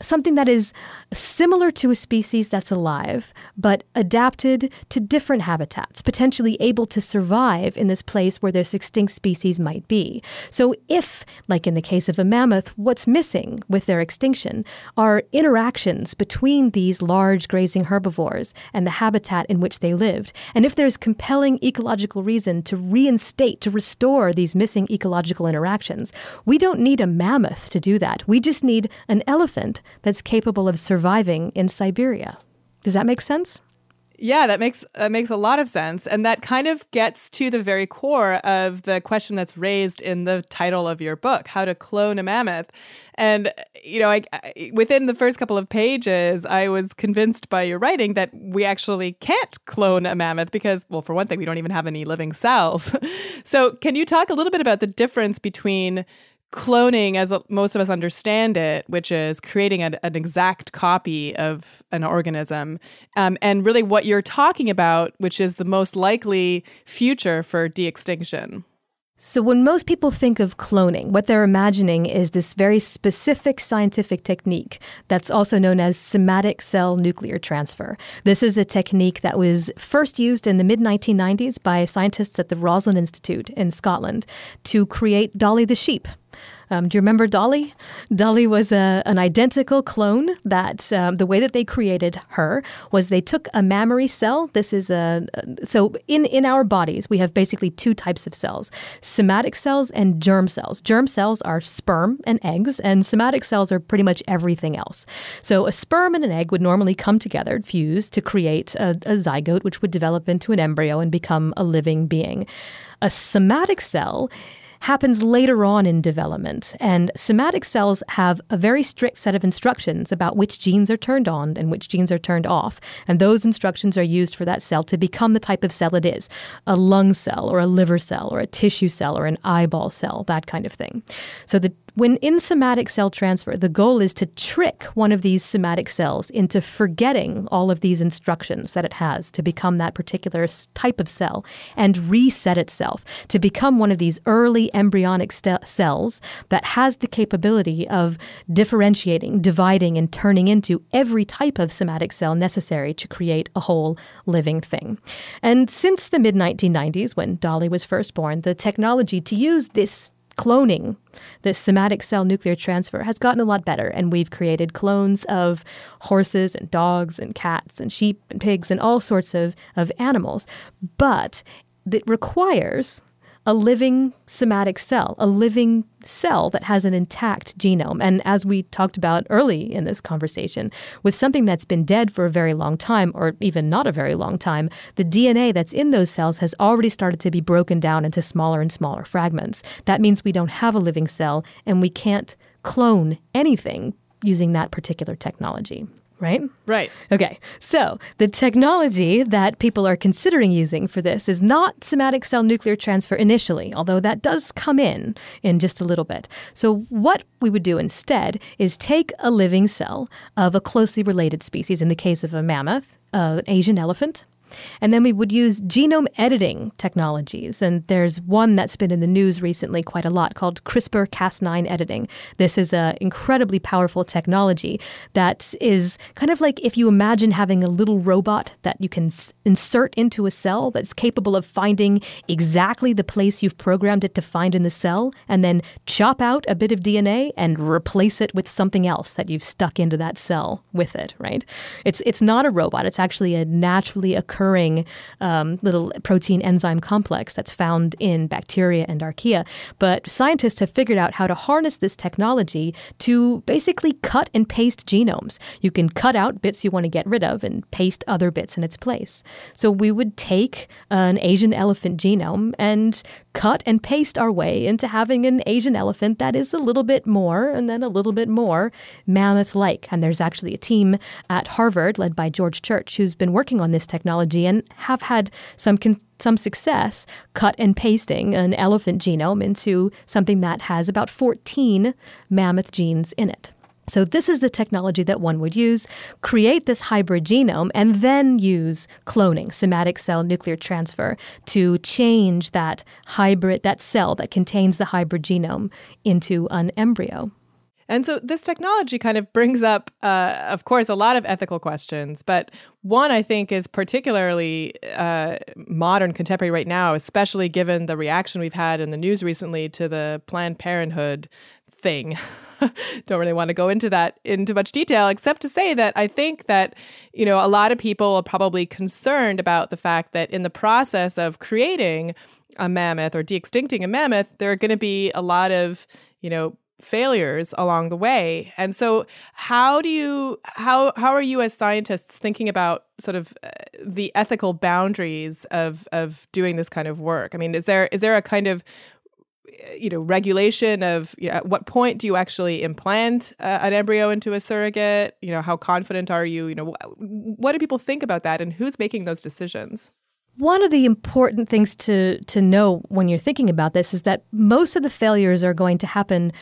something that is similar to a species that's alive, but adapted to different habitats, potentially able to survive in this place where this extinct species might be. So, if, like in the case of a mammoth, what's missing with their extinction are interactions between these large grazing herbivores and the habitat in which they lived, and if there's compelling ecological reason to reinstate, to restore these missing ecological interactions, we don't need a mammoth to do that. We just need an elephant that's capable of surviving in Siberia. Does that make sense? Yeah, that makes that makes a lot of sense, and that kind of gets to the very core of the question that's raised in the title of your book: how to clone a mammoth. And you know, I, I, within the first couple of pages, I was convinced by your writing that we actually can't clone a mammoth because, well, for one thing, we don't even have any living cells. so, can you talk a little bit about the difference between cloning as most of us understand it which is creating an, an exact copy of an organism um, and really what you're talking about which is the most likely future for de-extinction so, when most people think of cloning, what they're imagining is this very specific scientific technique that's also known as somatic cell nuclear transfer. This is a technique that was first used in the mid 1990s by scientists at the Roslin Institute in Scotland to create Dolly the sheep. Um, do you remember Dolly? Dolly was a, an identical clone that um, the way that they created her was they took a mammary cell. This is a, so in, in our bodies, we have basically two types of cells somatic cells and germ cells. Germ cells are sperm and eggs, and somatic cells are pretty much everything else. So a sperm and an egg would normally come together, fuse to create a, a zygote, which would develop into an embryo and become a living being. A somatic cell happens later on in development. And somatic cells have a very strict set of instructions about which genes are turned on and which genes are turned off. And those instructions are used for that cell to become the type of cell it is a lung cell, or a liver cell, or a tissue cell, or an eyeball cell, that kind of thing. So the when in somatic cell transfer, the goal is to trick one of these somatic cells into forgetting all of these instructions that it has to become that particular type of cell and reset itself to become one of these early embryonic st- cells that has the capability of differentiating, dividing, and turning into every type of somatic cell necessary to create a whole living thing. And since the mid 1990s, when Dolly was first born, the technology to use this cloning, this somatic cell nuclear transfer, has gotten a lot better. And we've created clones of horses and dogs and cats and sheep and pigs and all sorts of, of animals. But it requires a living somatic cell, a living cell that has an intact genome. And as we talked about early in this conversation, with something that's been dead for a very long time, or even not a very long time, the DNA that's in those cells has already started to be broken down into smaller and smaller fragments. That means we don't have a living cell and we can't clone anything using that particular technology right? Right. Okay. So the technology that people are considering using for this is not somatic cell nuclear transfer initially, although that does come in in just a little bit. So what we would do instead is take a living cell of a closely related species, in the case of a mammoth, uh, an Asian elephant, and then we would use genome editing technologies. And there's one that's been in the news recently quite a lot called CRISPR Cas9 editing. This is an incredibly powerful technology that is kind of like if you imagine having a little robot that you can insert into a cell that's capable of finding exactly the place you've programmed it to find in the cell and then chop out a bit of DNA and replace it with something else that you've stuck into that cell with it, right? It's, it's not a robot, it's actually a naturally occurring occurring um, little protein enzyme complex that's found in bacteria and archaea. But scientists have figured out how to harness this technology to basically cut and paste genomes. You can cut out bits you want to get rid of and paste other bits in its place. So we would take an Asian elephant genome and cut and paste our way into having an Asian elephant that is a little bit more and then a little bit more mammoth like. And there's actually a team at Harvard led by George Church who's been working on this technology and have had some con- some success cut and pasting an elephant genome into something that has about 14 mammoth genes in it. So, this is the technology that one would use create this hybrid genome and then use cloning, somatic cell nuclear transfer, to change that hybrid, that cell that contains the hybrid genome into an embryo. And so this technology kind of brings up, uh, of course, a lot of ethical questions. But one I think is particularly uh, modern, contemporary right now, especially given the reaction we've had in the news recently to the Planned Parenthood thing. Don't really want to go into that into much detail, except to say that I think that, you know, a lot of people are probably concerned about the fact that in the process of creating a mammoth or de-extincting a mammoth, there are going to be a lot of, you know, failures along the way. And so how do you how how are you as scientists thinking about sort of uh, the ethical boundaries of of doing this kind of work? I mean, is there is there a kind of you know regulation of you know, at what point do you actually implant uh, an embryo into a surrogate you know how confident are you you know what do people think about that and who's making those decisions one of the important things to to know when you're thinking about this is that most of the failures are going to happen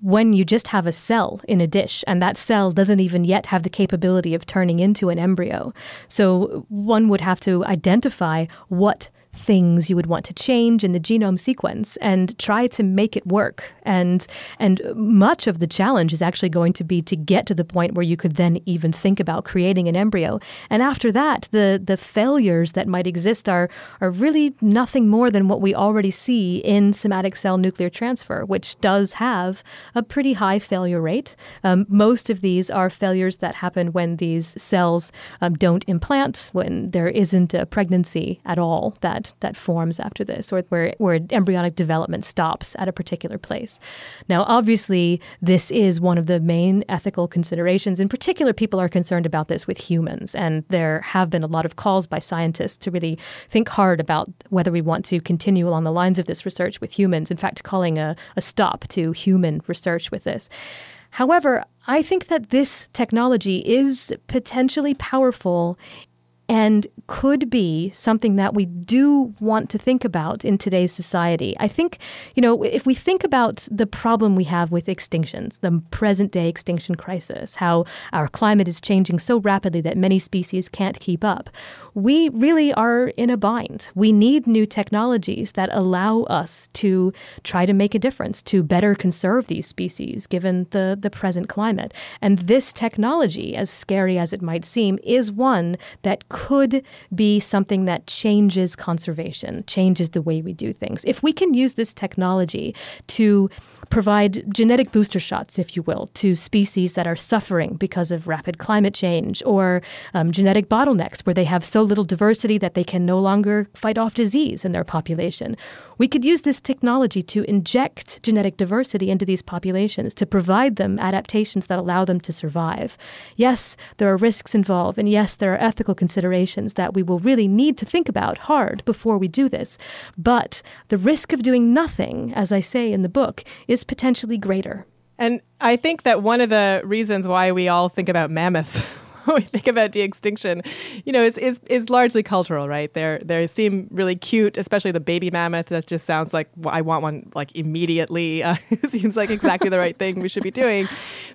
when you just have a cell in a dish and that cell doesn't even yet have the capability of turning into an embryo. So one would have to identify what things you would want to change in the genome sequence and try to make it work. And and much of the challenge is actually going to be to get to the point where you could then even think about creating an embryo. And after that, the the failures that might exist are are really nothing more than what we already see in somatic cell nuclear transfer, which does have a pretty high failure rate. Um, most of these are failures that happen when these cells um, don't implant, when there isn't a pregnancy at all that that forms after this, or where where embryonic development stops at a particular place. Now, obviously, this is one of the main ethical considerations. In particular, people are concerned about this with humans, and there have been a lot of calls by scientists to really think hard about whether we want to continue along the lines of this research with humans. In fact, calling a, a stop to human research with this. However, I think that this technology is potentially powerful and could be something that we do want to think about in today's society. I think, you know, if we think about the problem we have with extinctions, the present day extinction crisis, how our climate is changing so rapidly that many species can't keep up, we really are in a bind. We need new technologies that allow us to try to make a difference, to better conserve these species given the, the present climate. And this technology, as scary as it might seem, is one that could be something that changes conservation, changes the way we do things. If we can use this technology to provide genetic booster shots, if you will, to species that are suffering because of rapid climate change or um, genetic bottlenecks where they have so little diversity that they can no longer fight off disease in their population. We could use this technology to inject genetic diversity into these populations to provide them adaptations that allow them to survive. Yes, there are risks involved, and yes, there are ethical considerations that we will really need to think about hard before we do this. But the risk of doing nothing, as I say in the book, is potentially greater. And I think that one of the reasons why we all think about mammoths when we think about de-extinction, you know, is, is is largely cultural, right? They they seem really cute, especially the baby mammoth. That just sounds like I want one like immediately. Uh, it seems like exactly the right thing we should be doing.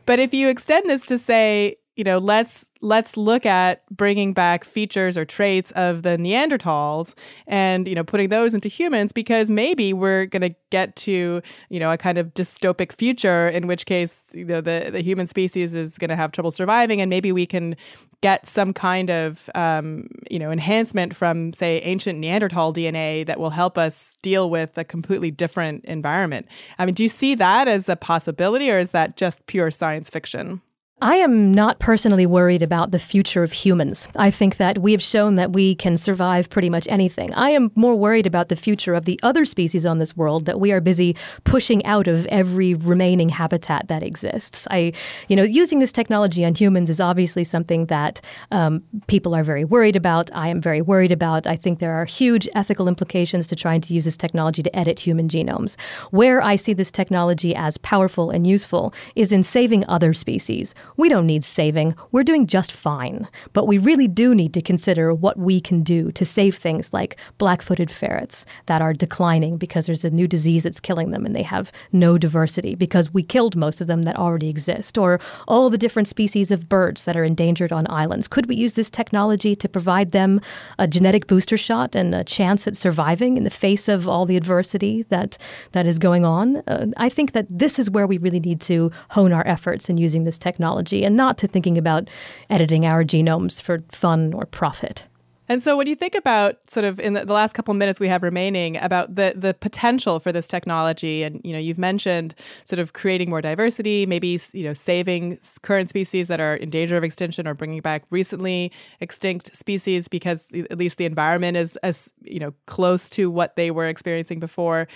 But if you extend this to say, you know, let's let's look at bringing back features or traits of the Neanderthals and you know putting those into humans because maybe we're going to get to you know a kind of dystopic future in which case you know the the human species is going to have trouble surviving and maybe we can get some kind of um, you know enhancement from say ancient Neanderthal DNA that will help us deal with a completely different environment. I mean, do you see that as a possibility or is that just pure science fiction? I am not personally worried about the future of humans. I think that we have shown that we can survive pretty much anything. I am more worried about the future of the other species on this world that we are busy pushing out of every remaining habitat that exists. I, you know, using this technology on humans is obviously something that um, people are very worried about. I am very worried about. I think there are huge ethical implications to trying to use this technology to edit human genomes. Where I see this technology as powerful and useful is in saving other species we don't need saving. We're doing just fine. But we really do need to consider what we can do to save things like black footed ferrets that are declining because there's a new disease that's killing them and they have no diversity because we killed most of them that already exist, or all the different species of birds that are endangered on islands. Could we use this technology to provide them a genetic booster shot and a chance at surviving in the face of all the adversity that, that is going on? Uh, I think that this is where we really need to hone our efforts in using this technology technology and not to thinking about editing our genomes for fun or profit. And so when you think about sort of in the, last couple minutes we have remaining about the the potential for this technology and you know you've mentioned sort of creating more diversity, maybe you know saving current species that are in danger of extinction or bringing back recently extinct species because at least the environment is as you know close to what they were experiencing before.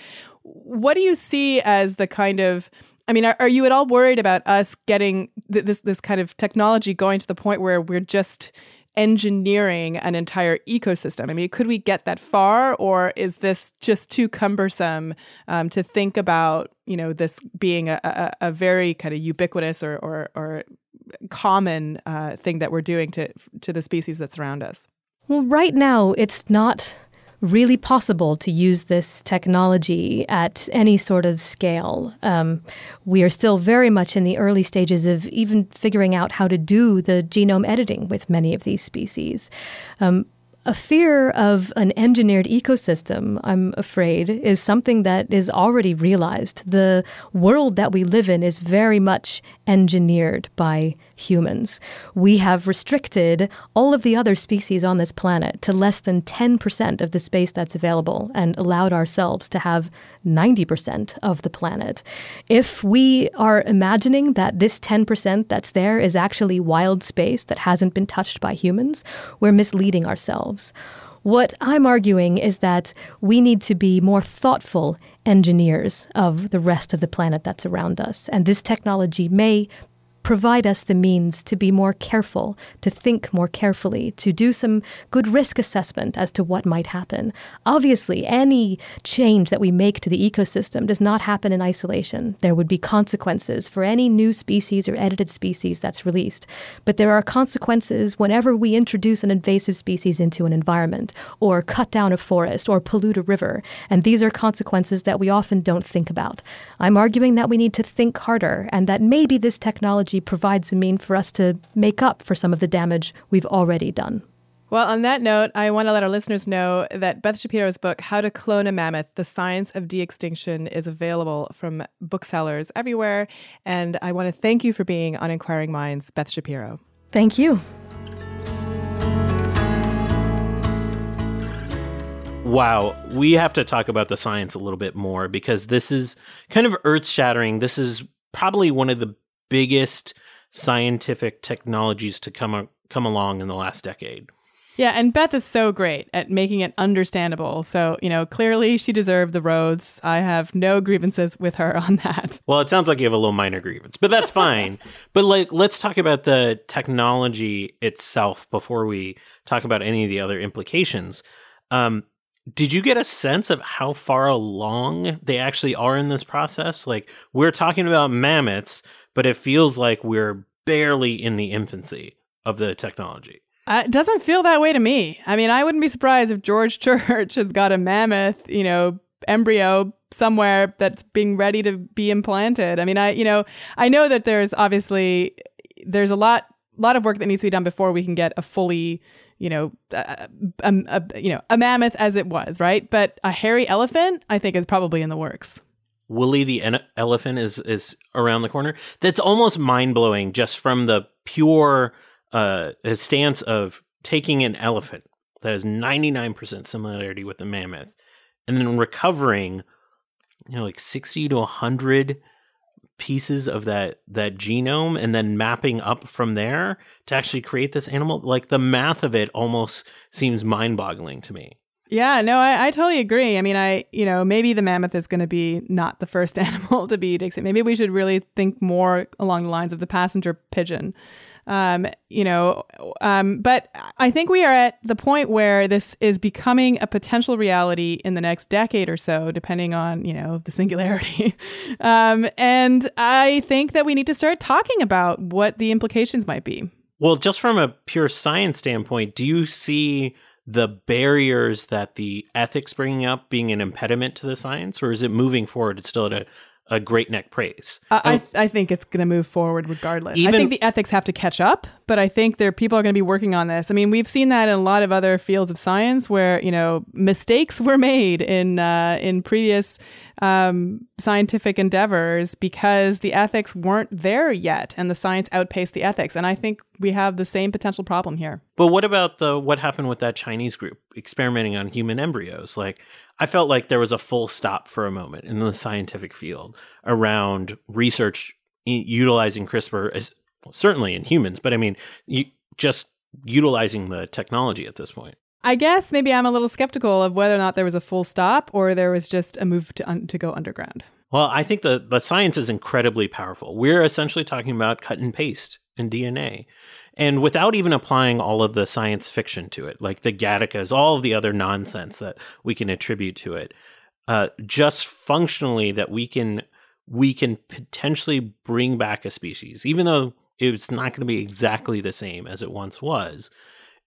What do you see as the kind of I mean, are, are you at all worried about us getting th- this this kind of technology going to the point where we're just engineering an entire ecosystem? I mean, could we get that far, or is this just too cumbersome um, to think about? You know, this being a, a, a very kind of ubiquitous or or, or common uh, thing that we're doing to to the species that surround us. Well, right now, it's not really possible to use this technology at any sort of scale. Um, we are still very much in the early stages of even figuring out how to do the genome editing with many of these species. Um, a fear of an engineered ecosystem, I'm afraid, is something that is already realized. The world that we live in is very much engineered by humans. We have restricted all of the other species on this planet to less than 10% of the space that's available and allowed ourselves to have 90% of the planet. If we are imagining that this 10% that's there is actually wild space that hasn't been touched by humans, we're misleading ourselves. What I'm arguing is that we need to be more thoughtful engineers of the rest of the planet that's around us. And this technology may provide us the means to be more careful, to think more carefully, to do some good risk assessment as to what might happen. Obviously, any change that we make to the ecosystem does not happen in isolation. There would be consequences for any new species or edited species that's released. But there are consequences whenever we introduce an invasive species into an environment, or cut down a forest, or pollute a river. And these are consequences that we often don't think about. I'm arguing that we need to think harder, and that maybe this technology technology provides a mean for us to make up for some of the damage we've already done. Well, on that note, I want to let our listeners know that Beth Shapiro's book, How to Clone a Mammoth The Science of De Extinction, is available from booksellers everywhere. And I want to thank you for being on Inquiring Minds, Beth Shapiro. Thank you. Wow, we have to talk about the science a little bit more because this is kind of earth shattering. This is probably one of the biggest scientific technologies to come come along in the last decade. Yeah, and Beth is so great at making it understandable. So, you know, clearly she deserved the Rhodes. I have no grievances with her on that. Well, it sounds like you have a little minor grievance, but that's fine. but like let's talk about the technology itself before we talk about any of the other implications. Um, did you get a sense of how far along they actually are in this process? Like we're talking about mammoths, but it feels like we're barely in the infancy of the technology. Uh, it doesn't feel that way to me. I mean, I wouldn't be surprised if George Church has got a mammoth, you know, embryo somewhere that's being ready to be implanted. I mean, I, you know, I know that there's obviously there's a lot lot of work that needs to be done before we can get a fully, you know, a, a, a you know, a mammoth as it was, right? But a hairy elephant, I think, is probably in the works. Willie the en- elephant is is around the corner. That's almost mind blowing, just from the pure uh, stance of taking an elephant that has ninety nine percent similarity with a mammoth, and then recovering, you know, like sixty to hundred pieces of that that genome and then mapping up from there to actually create this animal like the math of it almost seems mind-boggling to me yeah, no, I, I totally agree. I mean, I, you know, maybe the mammoth is going to be not the first animal to be extinct. Maybe we should really think more along the lines of the passenger pigeon. Um, you know, um, but I think we are at the point where this is becoming a potential reality in the next decade or so, depending on, you know, the singularity. um, and I think that we need to start talking about what the implications might be. Well, just from a pure science standpoint, do you see the barriers that the ethics bringing up being an impediment to the science, or is it moving forward? It's still at a a great neck praise. Uh, I I think it's going to move forward regardless. Even, I think the ethics have to catch up, but I think there people are going to be working on this. I mean, we've seen that in a lot of other fields of science where you know mistakes were made in uh, in previous um, scientific endeavors because the ethics weren't there yet, and the science outpaced the ethics. And I think we have the same potential problem here. But what about the what happened with that Chinese group experimenting on human embryos? Like I felt like there was a full stop for a moment in the scientific field around research utilizing CRISPR as well, certainly in humans, but I mean, you, just utilizing the technology at this point. I guess maybe I'm a little skeptical of whether or not there was a full stop or there was just a move to un- to go underground. Well, I think the the science is incredibly powerful. We're essentially talking about cut and paste in DNA and without even applying all of the science fiction to it, like the Gattacas, all of the other nonsense that we can attribute to it, uh, just functionally that we can we can potentially bring back a species, even though it's not going to be exactly the same as it once was,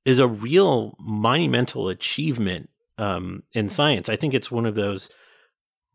is a real monumental achievement um, in science. I think it's one of those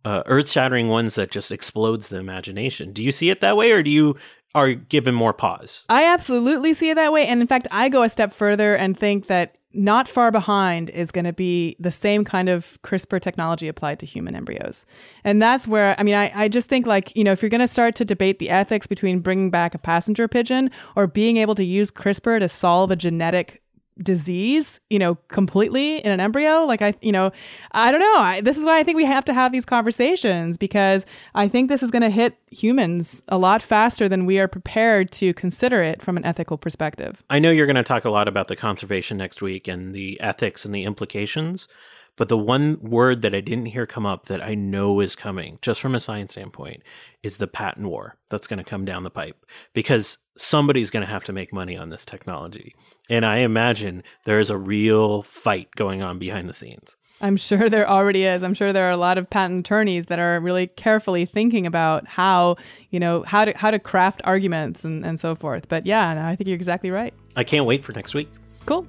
uh, earth-shattering ones that just explodes the imagination. Do you see it that way, or do you are given more pause. I absolutely see it that way. And in fact, I go a step further and think that not far behind is going to be the same kind of CRISPR technology applied to human embryos. And that's where, I mean, I, I just think like, you know, if you're going to start to debate the ethics between bringing back a passenger pigeon or being able to use CRISPR to solve a genetic disease, you know, completely in an embryo. Like I, you know, I don't know. I, this is why I think we have to have these conversations because I think this is going to hit humans a lot faster than we are prepared to consider it from an ethical perspective. I know you're going to talk a lot about the conservation next week and the ethics and the implications. But the one word that I didn't hear come up that I know is coming, just from a science standpoint, is the patent war that's going to come down the pipe because somebody's going to have to make money on this technology. And I imagine there is a real fight going on behind the scenes. I'm sure there already is. I'm sure there are a lot of patent attorneys that are really carefully thinking about how, you know, how to how to craft arguments and, and so forth. But yeah, no, I think you're exactly right. I can't wait for next week. Cool.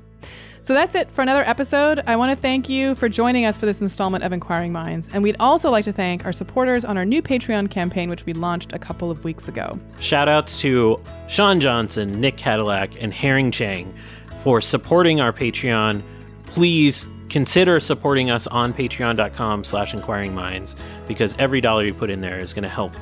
So that's it for another episode. I want to thank you for joining us for this installment of Inquiring Minds. And we'd also like to thank our supporters on our new Patreon campaign, which we launched a couple of weeks ago. Shout outs to Sean Johnson, Nick Cadillac, and Herring Chang for supporting our Patreon. Please consider supporting us on patreon.com slash inquiring minds because every dollar you put in there is going to help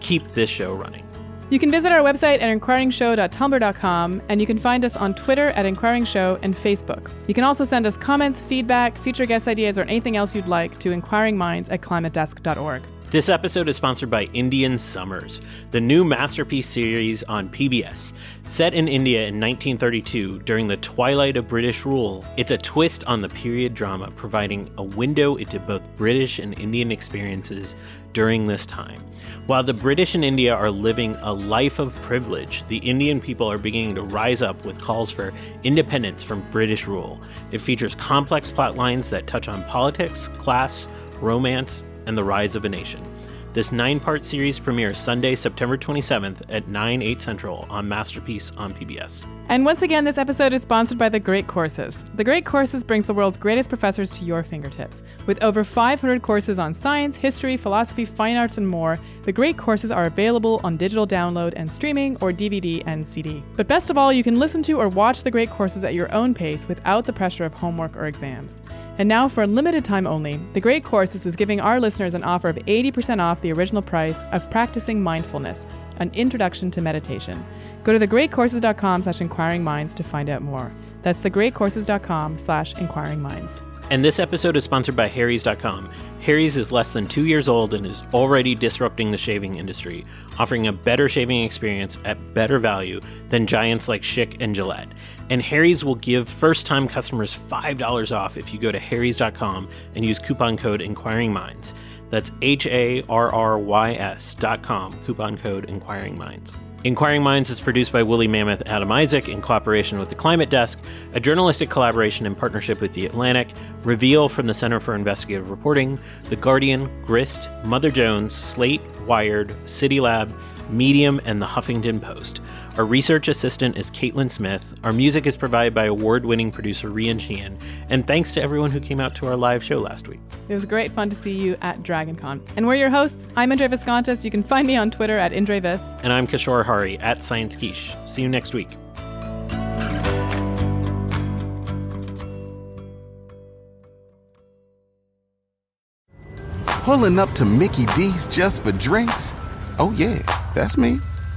keep this show running. You can visit our website at inquiringshow.tumblr.com, and you can find us on Twitter at Inquiring Show and Facebook. You can also send us comments, feedback, future guest ideas, or anything else you'd like to inquiringminds at climatedesk.org. This episode is sponsored by Indian Summers, the new masterpiece series on PBS. Set in India in 1932 during the twilight of British rule, it's a twist on the period drama, providing a window into both British and Indian experiences during this time. While the British in India are living a life of privilege, the Indian people are beginning to rise up with calls for independence from British rule. It features complex plot lines that touch on politics, class, romance, and the rise of a nation. This nine part series premieres Sunday, September 27th at 9, 8 Central on Masterpiece on PBS. And once again, this episode is sponsored by The Great Courses. The Great Courses brings the world's greatest professors to your fingertips. With over 500 courses on science, history, philosophy, fine arts, and more, The Great Courses are available on digital download and streaming or DVD and CD. But best of all, you can listen to or watch The Great Courses at your own pace without the pressure of homework or exams. And now, for a limited time only, The Great Courses is giving our listeners an offer of 80% off the original price of Practicing Mindfulness, an introduction to meditation. Go to thegreatcourses.com slash inquiring minds to find out more. That's thegreatcourses.com slash inquiring minds. And this episode is sponsored by Harry's.com. Harry's is less than two years old and is already disrupting the shaving industry, offering a better shaving experience at better value than giants like Schick and Gillette. And Harry's will give first time customers $5 off if you go to Harry's.com and use coupon code Inquiring Minds. That's H A R R Y S dot com, coupon code Inquiring Minds. Inquiring Minds is produced by Woolly Mammoth Adam Isaak in cooperation with the Climate Desk, a journalistic collaboration in partnership with The Atlantic, Reveal from the Center for Investigative Reporting, The Guardian, Grist, Mother Jones, Slate, Wired, City Lab, Medium, and The Huffington Post. Our research assistant is Caitlin Smith. Our music is provided by award winning producer Rian Sheehan. And thanks to everyone who came out to our live show last week. It was great fun to see you at DragonCon. And we're your hosts. I'm Indre Viskontas. You can find me on Twitter at IndreVis. And I'm Kishore Hari at Science Quiche. See you next week. Pulling up to Mickey D's just for drinks? Oh, yeah, that's me.